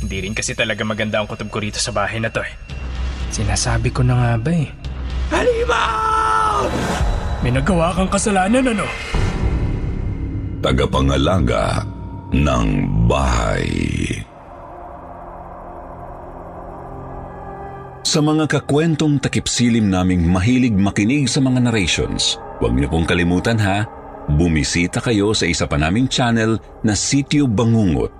Hindi rin kasi talaga maganda ang kutob ko rito sa bahay na to eh. Sinasabi ko na nga ba eh. Halimaw! May nagawa kang kasalanan ano? Tagapangalaga ng bahay. Sa mga kakwentong takipsilim naming mahilig makinig sa mga narrations, huwag niyo pong kalimutan ha, bumisita kayo sa isa pa naming channel na Sityo Bangungot.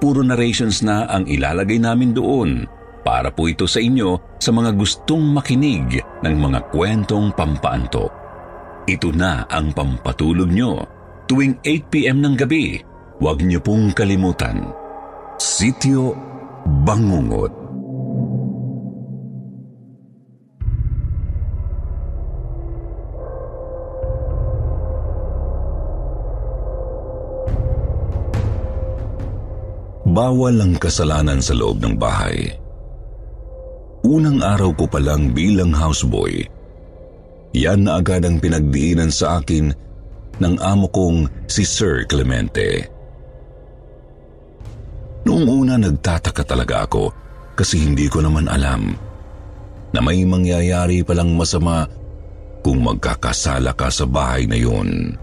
Puro narrations na ang ilalagay namin doon para po ito sa inyo sa mga gustong makinig ng mga kwentong pampaanto. Ito na ang pampatulog nyo tuwing 8pm ng gabi. Huwag niyo pong kalimutan. Sityo Bangungot. Bawal ang kasalanan sa loob ng bahay. Unang araw ko pa lang bilang houseboy, yan na agad ang pinagdiinan sa akin ng amo kong si Sir Clemente. Noong una nagtataka talaga ako kasi hindi ko naman alam na may mangyayari palang masama kung magkakasala ka sa bahay na yun.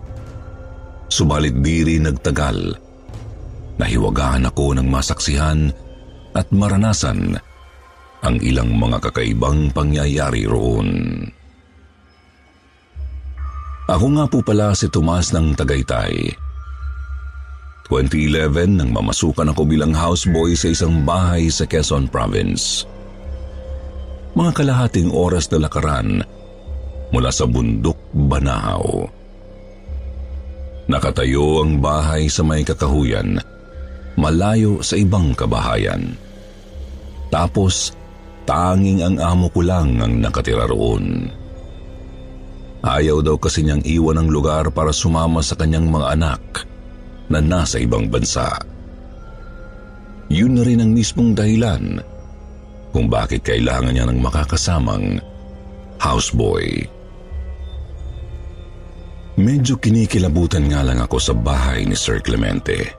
Subalit di rin nagtagal nahiwagaan ako ng masaksihan at maranasan ang ilang mga kakaibang pangyayari roon. Ako nga po pala si Tomas ng Tagaytay. 2011 nang mamasukan ako bilang houseboy sa isang bahay sa Quezon Province. Mga kalahating oras na lakaran mula sa bundok Banahaw. Nakatayo ang bahay sa may kakahuyan malayo sa ibang kabahayan. Tapos, tanging ang amo ko lang ang nakatira roon. Ayaw daw kasi niyang iwan ang lugar para sumama sa kanyang mga anak na nasa ibang bansa. Yun na rin ang mismong dahilan kung bakit kailangan niya ng makakasamang houseboy. Medyo kinikilabutan nga lang ako sa bahay ni Sir Clemente.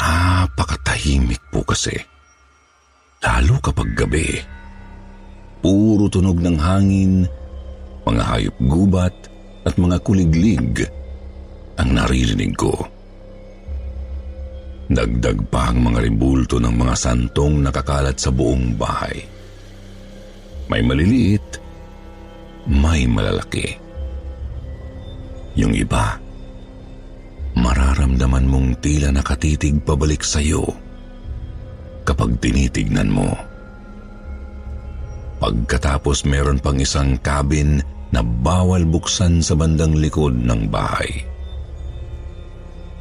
Napakatahimik po kasi. Lalo kapag gabi. Puro tunog ng hangin, mga hayop gubat at mga kuliglig ang naririnig ko. Dagdag pa ang mga ribulto ng mga santong nakakalat sa buong bahay. May maliliit, may malalaki. Yung iba, mararamdaman mong tila nakatitig pabalik sa iyo kapag tinitignan mo. Pagkatapos meron pang isang cabin na bawal buksan sa bandang likod ng bahay.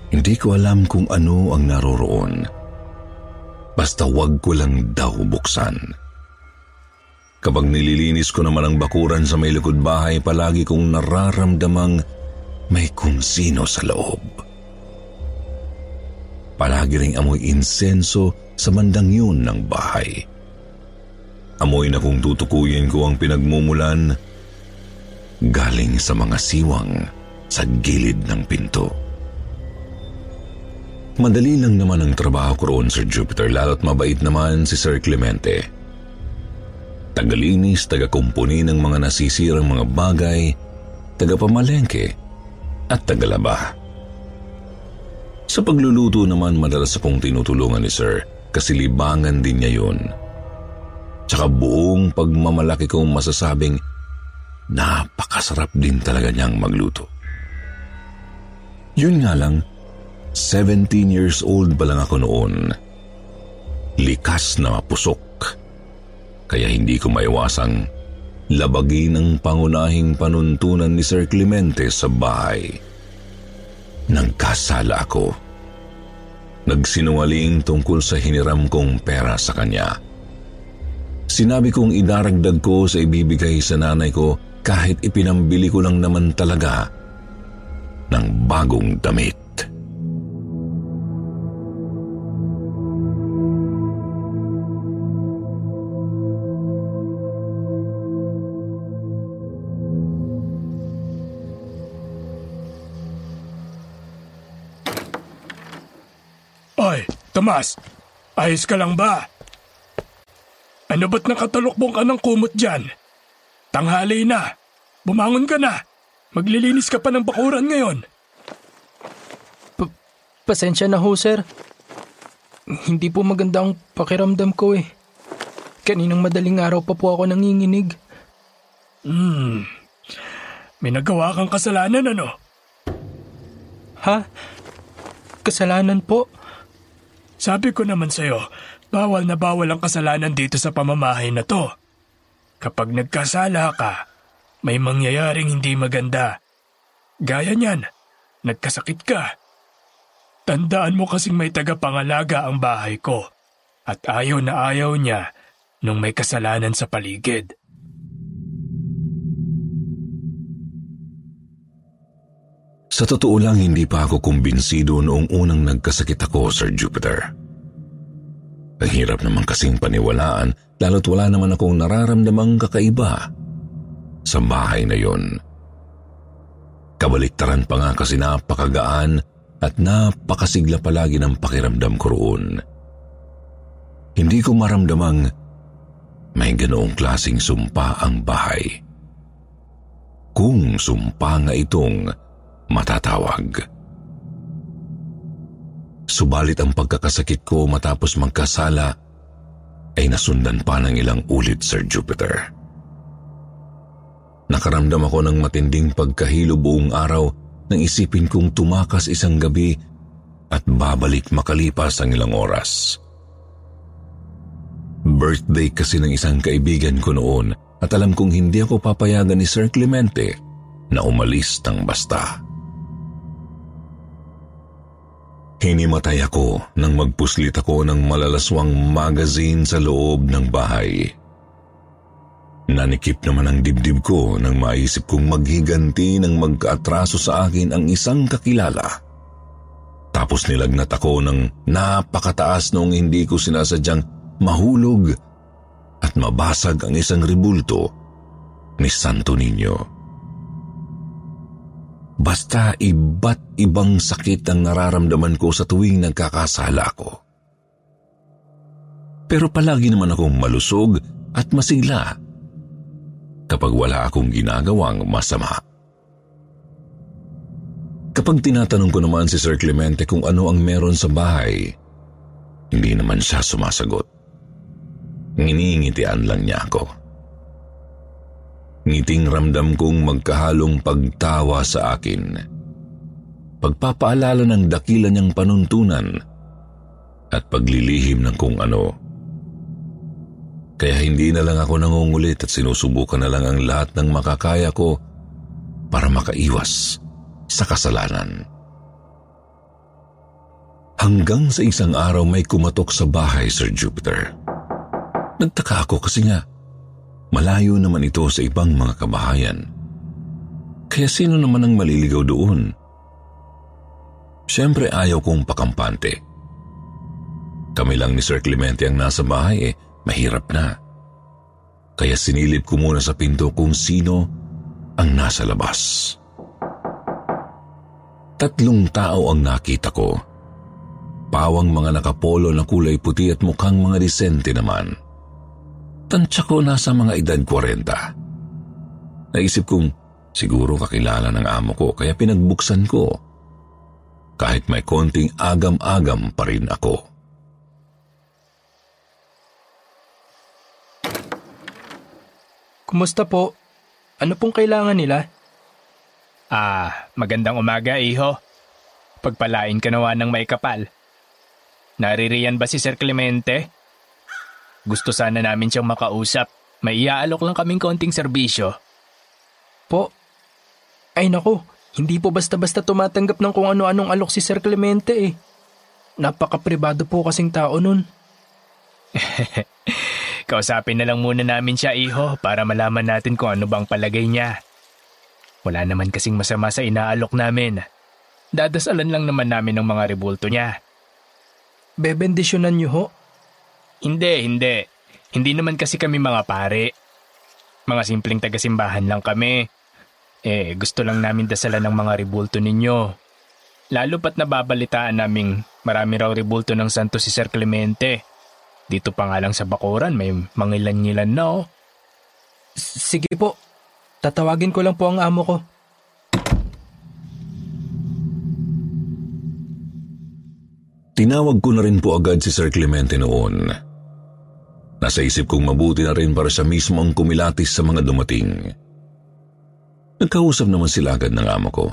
Hindi ko alam kung ano ang naroroon. Basta wag ko lang daw buksan. Kapag nililinis ko naman ang bakuran sa may likod bahay, palagi kong nararamdamang may kung sino sa loob. Palagi ring amoy insenso sa bandang yun ng bahay. Amoy na kung tutukuyin ko ang pinagmumulan galing sa mga siwang sa gilid ng pinto. Madali lang naman ang trabaho ko roon, Sir Jupiter, lalo't mabait naman si Sir Clemente. Tagalinis, tagakumpuni ng mga nasisirang mga bagay, tagapamalengke, at tagalaba. Sa pagluluto naman madalas akong tinutulungan ni Sir kasi libangan din niya yun. Tsaka buong pagmamalaki kong masasabing napakasarap din talaga niyang magluto. Yun nga lang, 17 years old pa lang ako noon. Likas na mapusok. Kaya hindi ko maiwasang labagin ang pangunahing panuntunan ni Sir Clemente sa bahay. nagkasala ako. Nagsinungaling tungkol sa hiniram kong pera sa kanya. Sinabi kong idaragdag ko sa ibibigay sa nanay ko kahit ipinambili ko lang naman talaga ng bagong damit. Tomas, ayos ka lang ba? Ano ba't nakatalokbong ka ng kumot dyan? Tanghali na. Bumangon ka na. Maglilinis ka pa ng bakuran ngayon. Pa- pasensya na ho, sir. Hindi po maganda ang pakiramdam ko eh. Kaninang madaling araw pa po ako nanginginig. Hmm. May nagawa kang kasalanan ano? Ha? Kasalanan po? Sabi ko naman sa'yo, bawal na bawal ang kasalanan dito sa pamamahay na to. Kapag nagkasala ka, may mangyayaring hindi maganda. Gaya niyan, nagkasakit ka. Tandaan mo kasing may tagapangalaga ang bahay ko at ayaw na ayaw niya nung may kasalanan sa paligid. Sa totoo lang, hindi pa ako kumbinsido noong unang nagkasakit ako, Sir Jupiter. Ang hirap naman kasing paniwalaan, lalo't wala naman akong nararamdamang kakaiba sa bahay na yon. Kabaliktaran pa nga kasi napakagaan at napakasigla palagi ng pakiramdam ko roon. Hindi ko maramdamang may ganoong klasing sumpa ang bahay. Kung sumpa nga itong matatawag. Subalit ang pagkakasakit ko matapos magkasala ay nasundan pa ng ilang ulit, Sir Jupiter. Nakaramdam ako ng matinding pagkahilo buong araw nang isipin kong tumakas isang gabi at babalik makalipas ang ilang oras. Birthday kasi ng isang kaibigan ko noon at alam kong hindi ako papayagan ni Sir Clemente na umalis ng basta. Hinimatay ako nang magpuslit ako ng malalaswang magazine sa loob ng bahay. Nanikip naman ang dibdib ko nang maisip kong maghiganti ng magkaatraso sa akin ang isang kakilala. Tapos nilagnat ako ng napakataas noong hindi ko sinasadyang mahulog at mabasag ang isang ribulto ni Santo Niño. Basta iba't ibang sakit ang nararamdaman ko sa tuwing nagkakasala ako. Pero palagi naman akong malusog at masigla kapag wala akong ginagawang masama. Kapag tinatanong ko naman si Sir Clemente kung ano ang meron sa bahay, hindi naman siya sumasagot. Nginingitian lang niya ako. Ngiting ramdam kong magkahalong pagtawa sa akin. Pagpapaalala ng dakila niyang panuntunan at paglilihim ng kung ano. Kaya hindi na lang ako nangungulit at sinusubukan na lang ang lahat ng makakaya ko para makaiwas sa kasalanan. Hanggang sa isang araw may kumatok sa bahay, Sir Jupiter. Nagtaka ako kasi nga, Malayo naman ito sa ibang mga kabahayan. Kaya sino naman ang maliligaw doon? Siyempre ayaw kong pakampante. Kami lang ni Sir Clemente ang nasa bahay eh, mahirap na. Kaya sinilip ko muna sa pinto kung sino ang nasa labas. Tatlong tao ang nakita ko. Pawang mga nakapolo na kulay puti at mukhang mga disente naman. Tansya ko nasa mga edad 40. Naisip kong siguro kakilala ng amo ko kaya pinagbuksan ko. Kahit may konting agam-agam pa rin ako. Kumusta po? Ano pong kailangan nila? Ah, magandang umaga, iho. Pagpalain ka nawa ng may kapal. Naririyan ba si Sir Clemente? Gusto sana namin siyang makausap. May iaalok lang kaming konting serbisyo. Po? Ay nako, Hindi po basta-basta tumatanggap ng kung ano-anong alok si Sir Clemente eh. Napaka-pribado po kasing tao nun. Kausapin na lang muna namin siya, iho, para malaman natin kung ano bang palagay niya. Wala naman kasing masama sa inaalok namin. Dadasalan lang naman namin ng mga rebulto niya. Bebendisyonan niyo ho? Hindi, hindi. Hindi naman kasi kami mga pare. Mga simpleng tagasimbahan lang kami. Eh, gusto lang namin dasalan ng mga rebulto ninyo. Lalo pat nababalitaan naming marami raw rebulto ng santo si Sir Clemente. Dito pa nga lang sa Bakuran may mangilan-ngilan na oh. Sige po, tatawagin ko lang po ang amo ko. Tinawag ko na rin po agad si Sir Clemente noon. Nasa isip kong mabuti na rin para siya mismo ang kumilatis sa mga dumating. Nagkausap naman sila agad ng amo ko.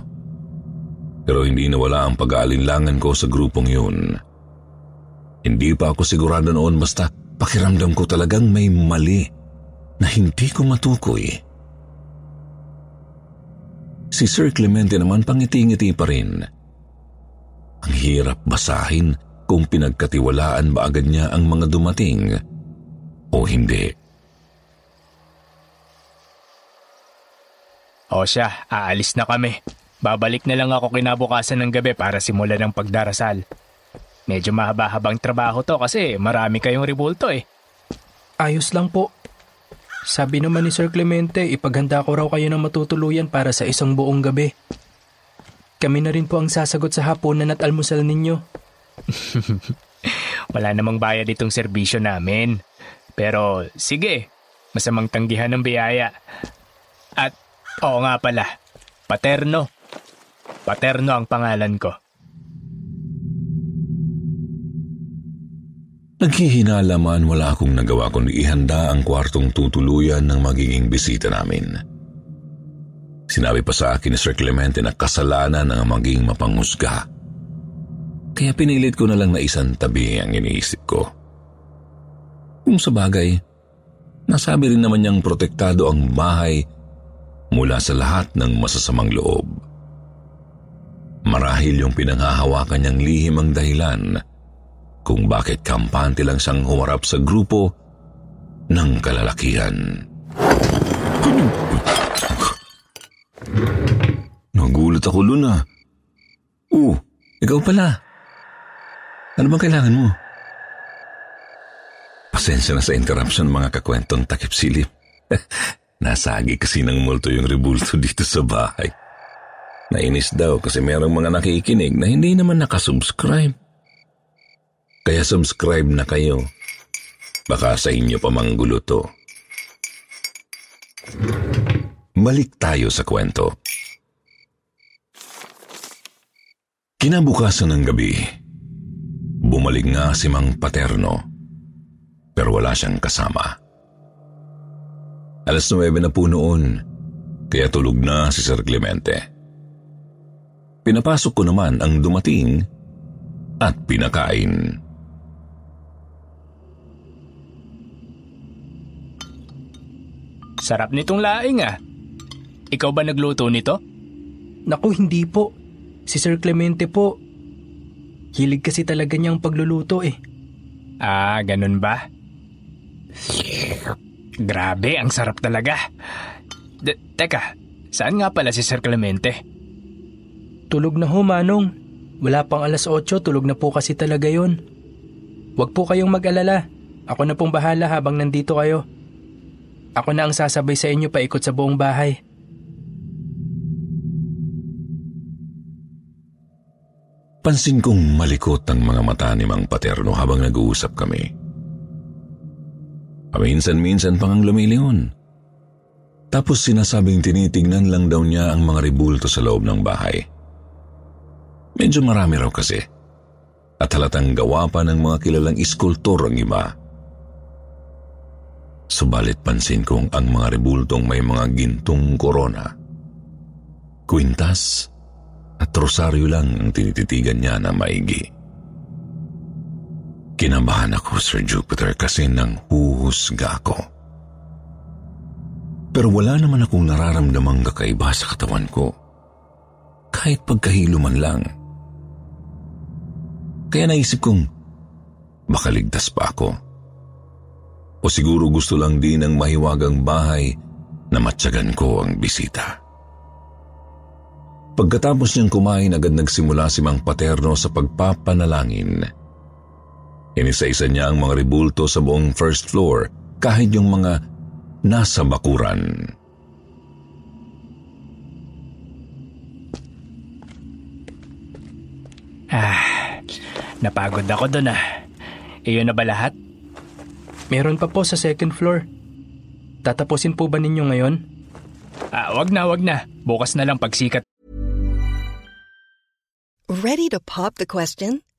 Pero hindi nawala ang pag-aalinlangan ko sa grupong yun. Hindi pa ako sigurado noon basta pakiramdam ko talagang may mali na hindi ko matukoy. Si Sir Clemente naman pangiti-ngiti pa rin. Ang hirap basahin kung pinagkatiwalaan ba agad niya ang mga dumating o hindi. O siya, aalis na kami. Babalik na lang ako kinabukasan ng gabi para simulan ng pagdarasal. Medyo mahaba-habang trabaho to kasi marami kayong ribulto eh. Ayos lang po. Sabi naman ni Sir Clemente, ipaghanda ko raw kayo ng matutuluyan para sa isang buong gabi. Kami na rin po ang sasagot sa hapunan at almusal ninyo. Wala namang bayad itong serbisyo namin. Pero sige, masamang tanggihan ng biyaya. At Oo nga pala. Paterno. Paterno ang pangalan ko. Naghihinalaman wala akong nagawa kundi ihanda ang kwartong tutuluyan ng magiging bisita namin. Sinabi pa sa akin ni Sir Clemente na kasalanan ang maging mapanghusga. Kaya pinilit ko na lang na isang tabi ang iniisip ko. Kung sa bagay, nasabi rin naman niyang protektado ang bahay mula sa lahat ng masasamang loob. Marahil yung pinanghahawakan niyang lihim ang dahilan kung bakit kampante lang siyang humarap sa grupo ng kalalakihan. Nagulat ako, Luna. Oh, ikaw pala. Ano bang kailangan mo? Pasensya na sa interruption mga kakwentong takip-silip. Nasagi kasi ng multo yung rebulto dito sa bahay. Nainis daw kasi merong mga nakikinig na hindi naman nakasubscribe. Kaya subscribe na kayo. Baka sa inyo pa manggulo to. Balik tayo sa kwento. Kinabukasan ng gabi, bumalik nga si Mang Paterno, pero wala siyang kasama. Alas 9 na po noon, kaya tulog na si Sir Clemente. Pinapasok ko naman ang dumating at pinakain. Sarap nitong laing ah. Ikaw ba nagluto nito? Naku, hindi po. Si Sir Clemente po. Hilig kasi talaga niyang pagluluto eh. Ah, ganun ba? Grabe, ang sarap talaga. De- teka, saan nga pala si Sir Clemente? Tulog na ho, Manong. Wala pang alas 8, tulog na po kasi talaga yon. Huwag po kayong mag-alala. Ako na pong bahala habang nandito kayo. Ako na ang sasabay sa inyo paikot sa buong bahay. Pansin kong malikot ang mga mata ni Mang Paterno habang nag-uusap kami. Paminsan-minsan pang ang lumilingon. Tapos sinasabing tinitingnan lang daw niya ang mga ribulto sa loob ng bahay. Medyo marami raw kasi. At halatang gawa pa ng mga kilalang iskultor ang iba. Subalit pansin kong ang mga ribultong may mga gintong korona. Kwintas at rosaryo lang ang tinititigan niya na maigi. Kinabahan ako, Sir Jupiter, kasi nang huhusga ako. Pero wala naman akong nararamdamang kakaiba sa katawan ko. kahit pagkahilo man lang. Kaya naisip kong baka ligtas pa ako. O siguro gusto lang din ng mahiwagang bahay na matyagan ko ang bisita. Pagkatapos niyang kumain, agad nagsimula si Mang Paterno sa pagpapanalangin. Inisa-isa niya ang mga ribulto sa buong first floor kahit yung mga nasa bakuran. Ah, napagod ako doon ah. Iyon na ba lahat? Meron pa po sa second floor. Tatapusin po ba ninyo ngayon? Ah, wag na, wag na. Bukas na lang pagsikat. Ready to pop the question?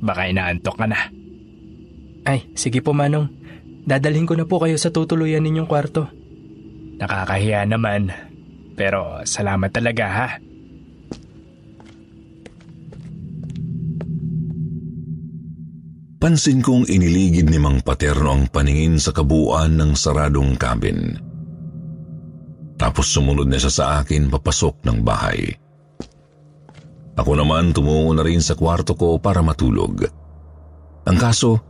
baka inaantok ka na. Ay, sige po Manong. Dadalhin ko na po kayo sa tutuluyan ninyong kwarto. Nakakahiya naman. Pero salamat talaga ha. Pansin kong iniligid ni Mang Paterno ang paningin sa kabuuan ng saradong cabin. Tapos sumunod na siya sa akin papasok ng bahay. Ako naman tumungo na rin sa kwarto ko para matulog. Ang kaso,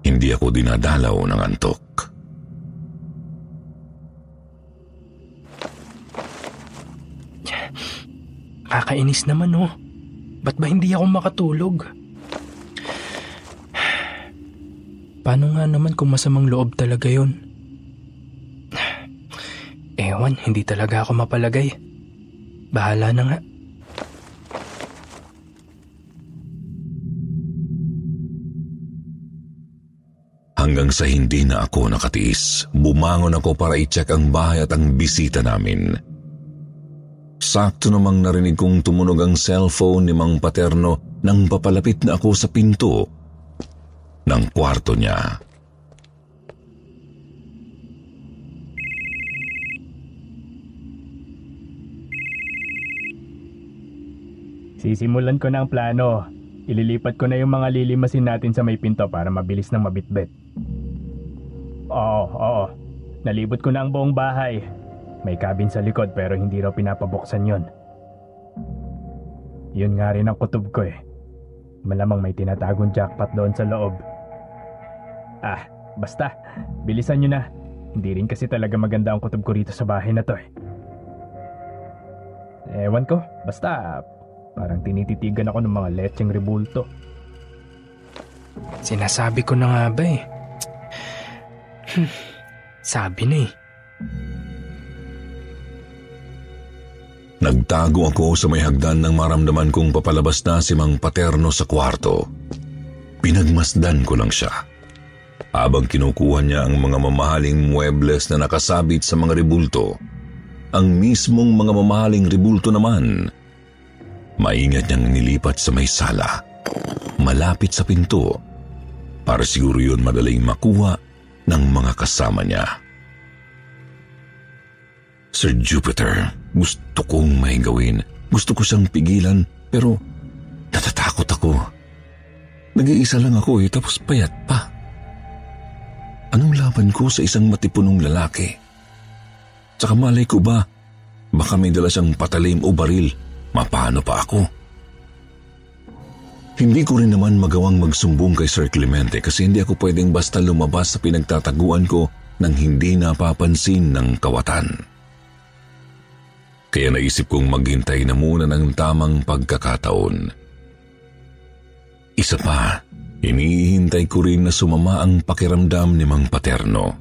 hindi ako dinadalaw ng antok. Kakainis naman oh. Ba't ba hindi ako makatulog? Paano nga naman kung masamang loob talaga yon? Ewan, hindi talaga ako mapalagay. Bahala na nga. Hanggang sa hindi na ako nakatiis, bumangon ako para i-check ang bahay at ang bisita namin. Sakto namang narinig kong tumunog ang cellphone ni Mang Paterno nang papalapit na ako sa pinto ng kwarto niya. Sisimulan ko na ang plano. Ililipat ko na yung mga lilimasin natin sa may pinto para mabilis nang mabitbit. Oo, oo. Nalibot ko na ang buong bahay. May cabin sa likod pero hindi raw pinapabuksan yon. Yun nga rin ang kutob ko eh. Malamang may tinatagong jackpot doon sa loob. Ah, basta. Bilisan nyo na. Hindi rin kasi talaga maganda ang kutob ko rito sa bahay na to eh. Ewan ko, basta parang tinititigan ako ng mga lecheng rebulto. Sinasabi ko na nga ba eh. Hmm, Sabi na eh. Nagtago ako sa may hagdan nang maramdaman kong papalabas na si Mang Paterno sa kwarto. Pinagmasdan ko lang siya. Habang kinukuha niya ang mga mamahaling muebles na nakasabit sa mga ribulto, ang mismong mga mamahaling ribulto naman, maingat niyang nilipat sa may sala, malapit sa pinto, para siguro yun madaling makuha ng mga kasama niya. Sir Jupiter, gusto kong may gawin. Gusto ko siyang pigilan, pero natatakot ako. Nag-iisa lang ako eh, tapos payat pa. Anong laban ko sa isang matipunong lalaki? Tsaka malay ko ba, baka may dala siyang patalim o baril, mapano pa ako? Hindi ko rin naman magawang magsumbong kay Sir Clemente kasi hindi ako pwedeng basta lumabas sa pinagtataguan ko nang hindi napapansin ng kawatan. Kaya naisip kong maghintay na muna ng tamang pagkakataon. Isa pa, hinihintay ko rin na sumama ang pakiramdam ni Mang Paterno.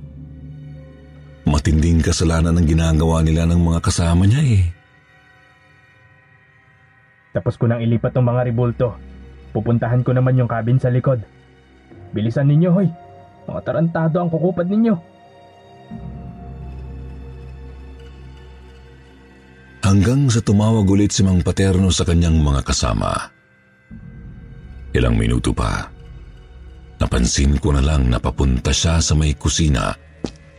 Matinding kasalanan ang ginagawa nila ng mga kasama niya eh. Tapos ko nang ilipat ng mga ribulto. Pupuntahan ko naman yung cabin sa likod. Bilisan ninyo, hoy. Mga tarantado ang kukupad ninyo. Hanggang sa tumawag ulit si Mang Paterno sa kanyang mga kasama. Ilang minuto pa, napansin ko na lang na papunta siya sa may kusina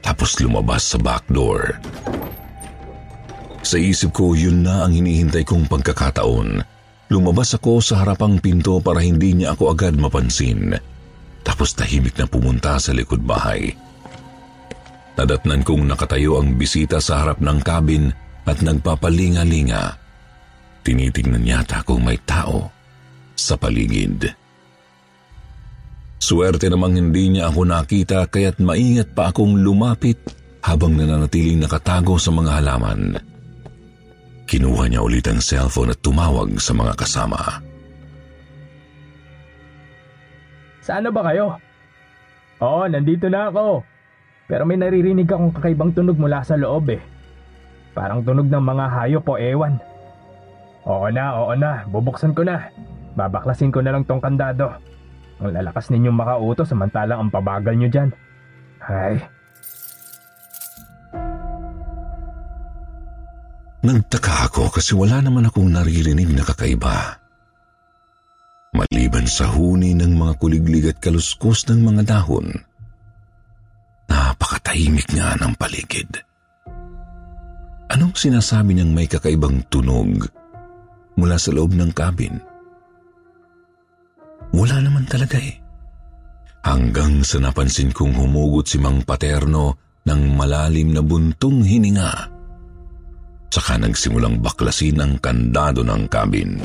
tapos lumabas sa back door. Sa isip ko, yun na ang hinihintay kong pagkakataon. Lumabas ako sa harapang pinto para hindi niya ako agad mapansin. Tapos tahimik na pumunta sa likod bahay. Nadatnan kong nakatayo ang bisita sa harap ng cabin at nagpapalinga-linga. Tinitingnan yata kung may tao sa paligid. Swerte namang hindi niya ako nakita kaya't maingat pa akong lumapit habang nananatiling nakatago sa mga halaman. Kinuha niya ulit ang cellphone at tumawag sa mga kasama. Saan ba kayo? Oo, nandito na ako. Pero may naririnig akong kakaibang tunog mula sa loob eh. Parang tunog ng mga hayop o ewan. Oo na, oo na. Bubuksan ko na. Babaklasin ko na lang tong kandado. Ang lalakas ninyong makauto samantalang ang pabagal nyo dyan. Ay, Nagtaka ako kasi wala naman akong naririnig na kakaiba. Maliban sa huni ng mga kuliglig at kaluskos ng mga dahon, napakatahimik nga ng paligid. Anong sinasabi niyang may kakaibang tunog mula sa loob ng cabin? Wala naman talaga eh. Hanggang sa napansin kong humugot si Mang Paterno ng malalim na buntong hininga Saka nagsimulang baklasin ang kandado ng cabin.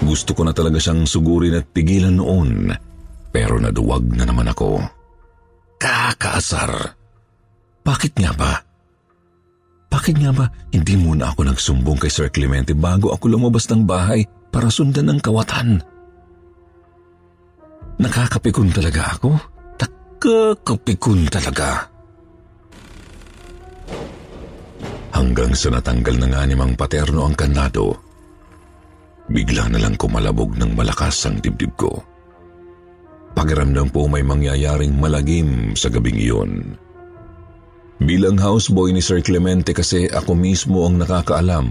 Gusto ko na talaga siyang sugurin at pigilan noon, pero naduwag na naman ako. Kakaasar! Bakit nga ba? Bakit nga ba hindi muna ako nagsumbong kay Sir Clemente bago ako lumabas ng bahay para sundan ng kawatan? Nakakapikon talaga ako? Nakakapikon talaga. Hanggang sa natanggal na nga ni Mang Paterno ang kandado, bigla na lang kumalabog ng malakas ang dibdib ko. Pakiramdam po may mangyayaring malagim sa gabing iyon. Bilang houseboy ni Sir Clemente kasi ako mismo ang nakakaalam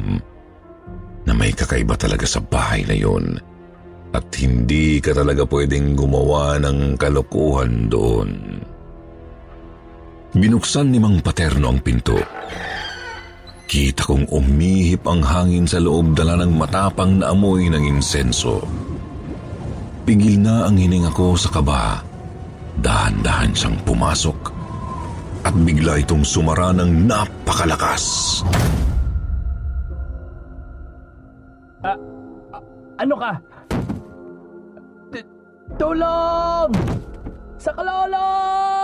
na may kakaiba talaga sa bahay na yun at hindi ka talaga pwedeng gumawa ng kalokohan doon. Binuksan ni Mang Paterno ang pinto Kita kong umihip ang hangin sa loob dala ng matapang na amoy ng insenso. Pigil na ang hininga ko sa kaba. Dahan-dahan siyang pumasok at bigla itong sumara ng napakalakas. Ah, ano ka? T- tulong! Sa kalolo!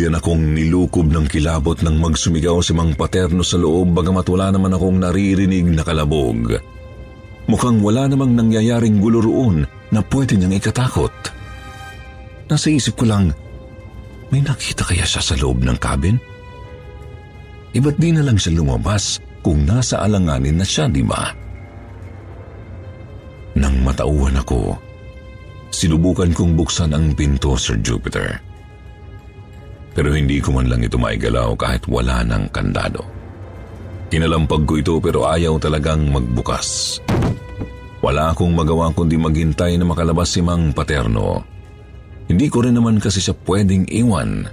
Tuluyan akong nilukob ng kilabot nang magsumigaw si Mang Paterno sa loob bagamat wala naman akong naririnig na kalabog. Mukhang wala namang nangyayaring gulo roon na pwede niyang ikatakot. Nasa isip ko lang, may nakita kaya siya sa loob ng cabin? Iba't di na lang siya lumabas kung nasa alanganin na siya, di ba? Nang matauhan ako, sinubukan kong buksan ang pinto, Sir Jupiter. Pero hindi ko man lang ito maigalaw kahit wala ng kandado. Kinalampag ko ito pero ayaw talagang magbukas. Wala akong magawa kundi maghintay na makalabas si Mang Paterno. Hindi ko rin naman kasi siya pwedeng iwan.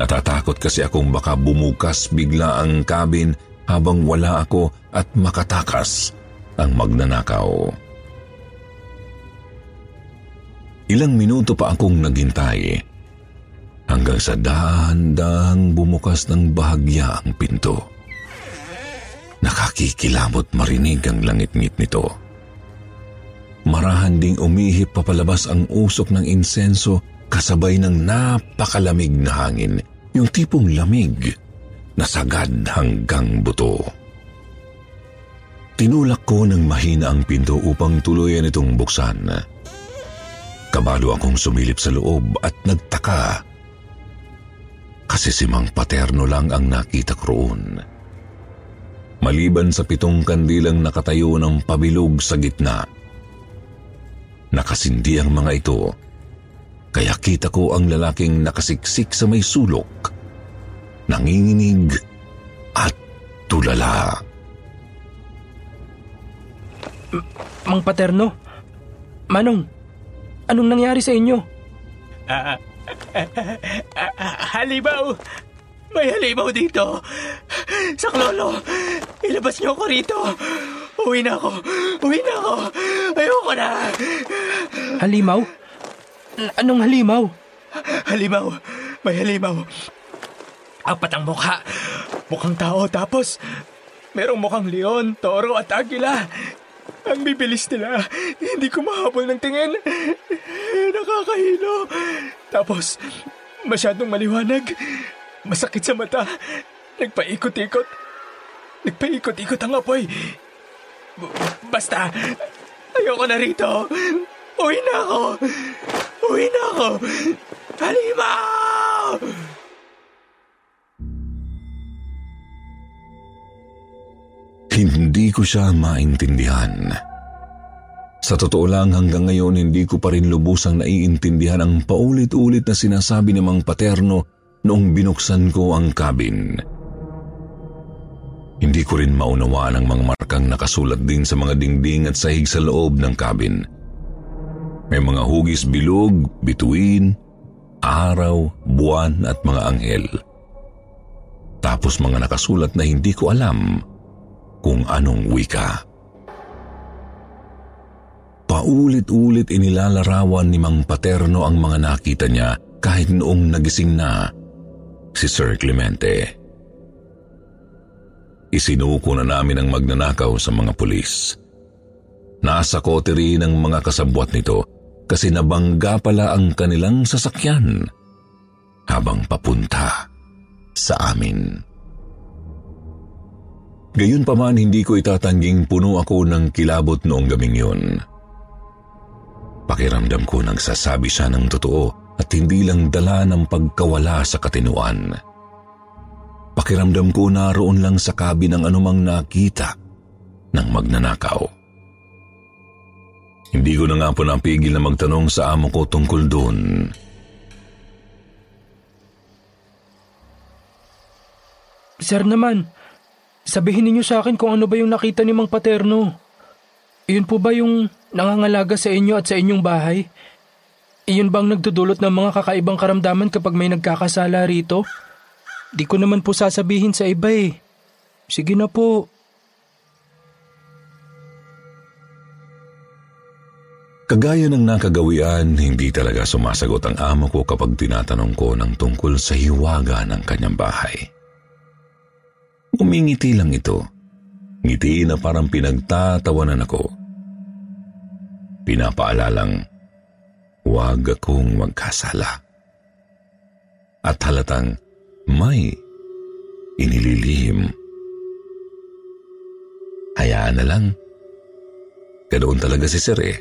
Natatakot kasi akong baka bumukas bigla ang cabin habang wala ako at makatakas ang magnanakaw. Ilang minuto pa akong naghintay hanggang sa dahan-dahang bumukas ng bahagya ang pinto. Nakakikilabot marinig ang langit-ngit nito. marahan ding umihip papalabas ang usok ng insenso kasabay ng napakalamig na hangin, yung tipong lamig na sagad hanggang buto. Tinulak ko ng mahina ang pinto upang tuluyan itong buksan. Kabalo akong sumilip sa loob at nagtaka. Kasi si Mang Paterno lang ang nakita ko roon. Maliban sa pitong kandilang nakatayo ng pabilog sa gitna. Nakasindi ang mga ito, kaya kita ko ang lalaking nakasiksik sa may sulok, nanginginig at tulala. Mang Paterno, Manong, anong nangyari sa inyo? Ah, halimaw! May halimaw dito! Saklolo! Ilabas niyo ako rito! Uwi na ako! Uwi na ako! Ayoko na! Halimaw? Anong halimaw? Halimaw! May halimaw! Apat ang mukha! Mukhang tao tapos merong mukhang leon, toro at agila. Ang bibilis nila. Hindi ko mahabol ng tingin. Nakakahilo. Tapos, masyadong maliwanag. Masakit sa mata. Nagpaikot-ikot. Nagpaikot-ikot ang apoy. B- basta, ayoko na rito. Uwi na ako. Uwi na ako. Halimaw! Hindi ko siya maintindihan. Sa totoo lang hanggang ngayon hindi ko pa rin lubusang naiintindihan ang paulit-ulit na sinasabi ni Mang Paterno noong binuksan ko ang cabin. Hindi ko rin maunawaan ang mga markang nakasulat din sa mga dingding at sahig sa loob ng cabin. May mga hugis bilog, bituin, araw, buwan at mga anghel. Tapos mga nakasulat na hindi ko alam kung anong wika. Paulit-ulit inilalarawan ni Mang Paterno ang mga nakita niya kahit noong nagising na si Sir Clemente. Isinuko na namin ang magnanakaw sa mga pulis. Nasa kote rin ang mga kasabwat nito kasi nabangga pala ang kanilang sasakyan habang papunta sa amin. Gayunpaman hindi ko itatangging puno ako ng kilabot noong gabing yun. Pakiramdam ko nagsasabi siya ng totoo at hindi lang dala ng pagkawala sa katinuan. Pakiramdam ko naroon lang sa kabi ng anumang nakita ng magnanakaw. Hindi ko na nga po napigil na magtanong sa amo ko tungkol doon. Sir naman, sabihin ninyo sa akin kung ano ba yung nakita ni Mang Paterno. Iyon po ba yung nangangalaga sa inyo at sa inyong bahay? Iyon bang nagdudulot ng mga kakaibang karamdaman kapag may nagkakasala rito? Di ko naman po sasabihin sa iba eh. Sige na po. Kagaya ng nakagawian, hindi talaga sumasagot ang amo ko kapag tinatanong ko ng tungkol sa hiwaga ng kanyang bahay. Umingiti lang ito. Ngiti na parang pinagtatawanan ako. Pinapaalalang, huwag akong magkasala. At halatang may inililihim. Hayaan na lang. Ganoon talaga si Sir eh.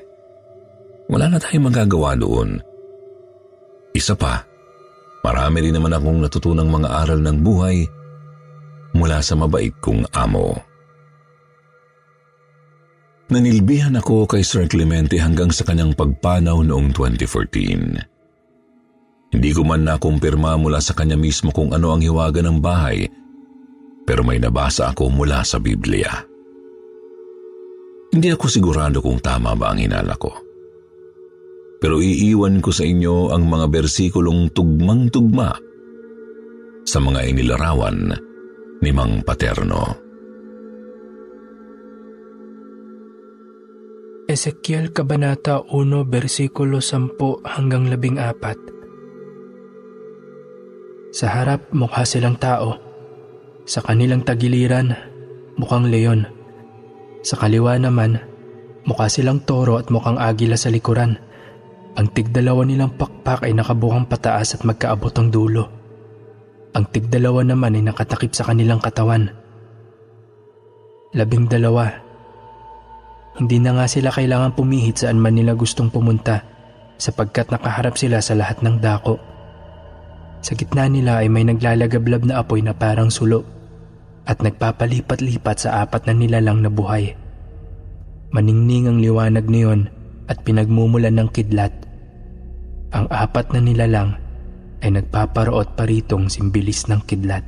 Wala na tayong magagawa doon. Isa pa, marami rin naman akong natutunang mga aral ng buhay mula sa mabait kong amo. Nanilbihan ako kay Sir Clemente hanggang sa kanyang pagpanaw noong 2014. Hindi ko man nakumpirma mula sa kanya mismo kung ano ang hiwaga ng bahay, pero may nabasa ako mula sa Biblia. Hindi ako sigurado kung tama ba ang hinala ko. Pero iiwan ko sa inyo ang mga bersikulong tugmang-tugma sa mga inilarawan ni Mang Paterno. Ezekiel Kabanata 1, versikulo 10 hanggang 14. Sa harap mukha silang tao. Sa kanilang tagiliran, mukhang leon. Sa kaliwa naman, Mukha silang toro at mukhang agila sa likuran. Ang tigdalawa nilang pakpak ay nakabukang pataas at magkaabot ang dulo. Ang tigdalawa naman ay nakatakip sa kanilang katawan. Labing dalawa. Hindi na nga sila kailangan pumihit saan man nila gustong pumunta sapagkat nakaharap sila sa lahat ng dako. Sa gitna nila ay may naglalagablab na apoy na parang sulo at nagpapalipat-lipat sa apat na nilalang na buhay. Maningning ang liwanag niyon at pinagmumulan ng kidlat. Ang apat na nilalang ay nagpaparoot paritong simbilis ng kidlat.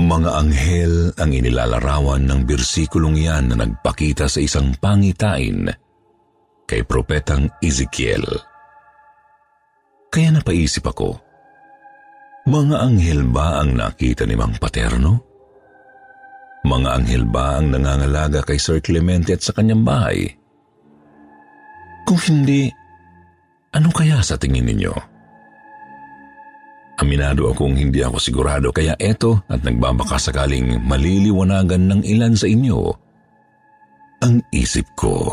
Mga anghel ang inilalarawan ng bersikulong yan na nagpakita sa isang pangitain kay Propetang Ezekiel. Kaya napaisip ako, mga anghel ba ang nakita ni Mang Paterno? Mga anghel ba ang nangangalaga kay Sir Clemente at sa kanyang bahay? Kung hindi, ano kaya sa tingin ninyo? Aminado akong hindi ako sigurado kaya eto at nagbabaka sakaling maliliwanagan ng ilan sa inyo ang isip ko.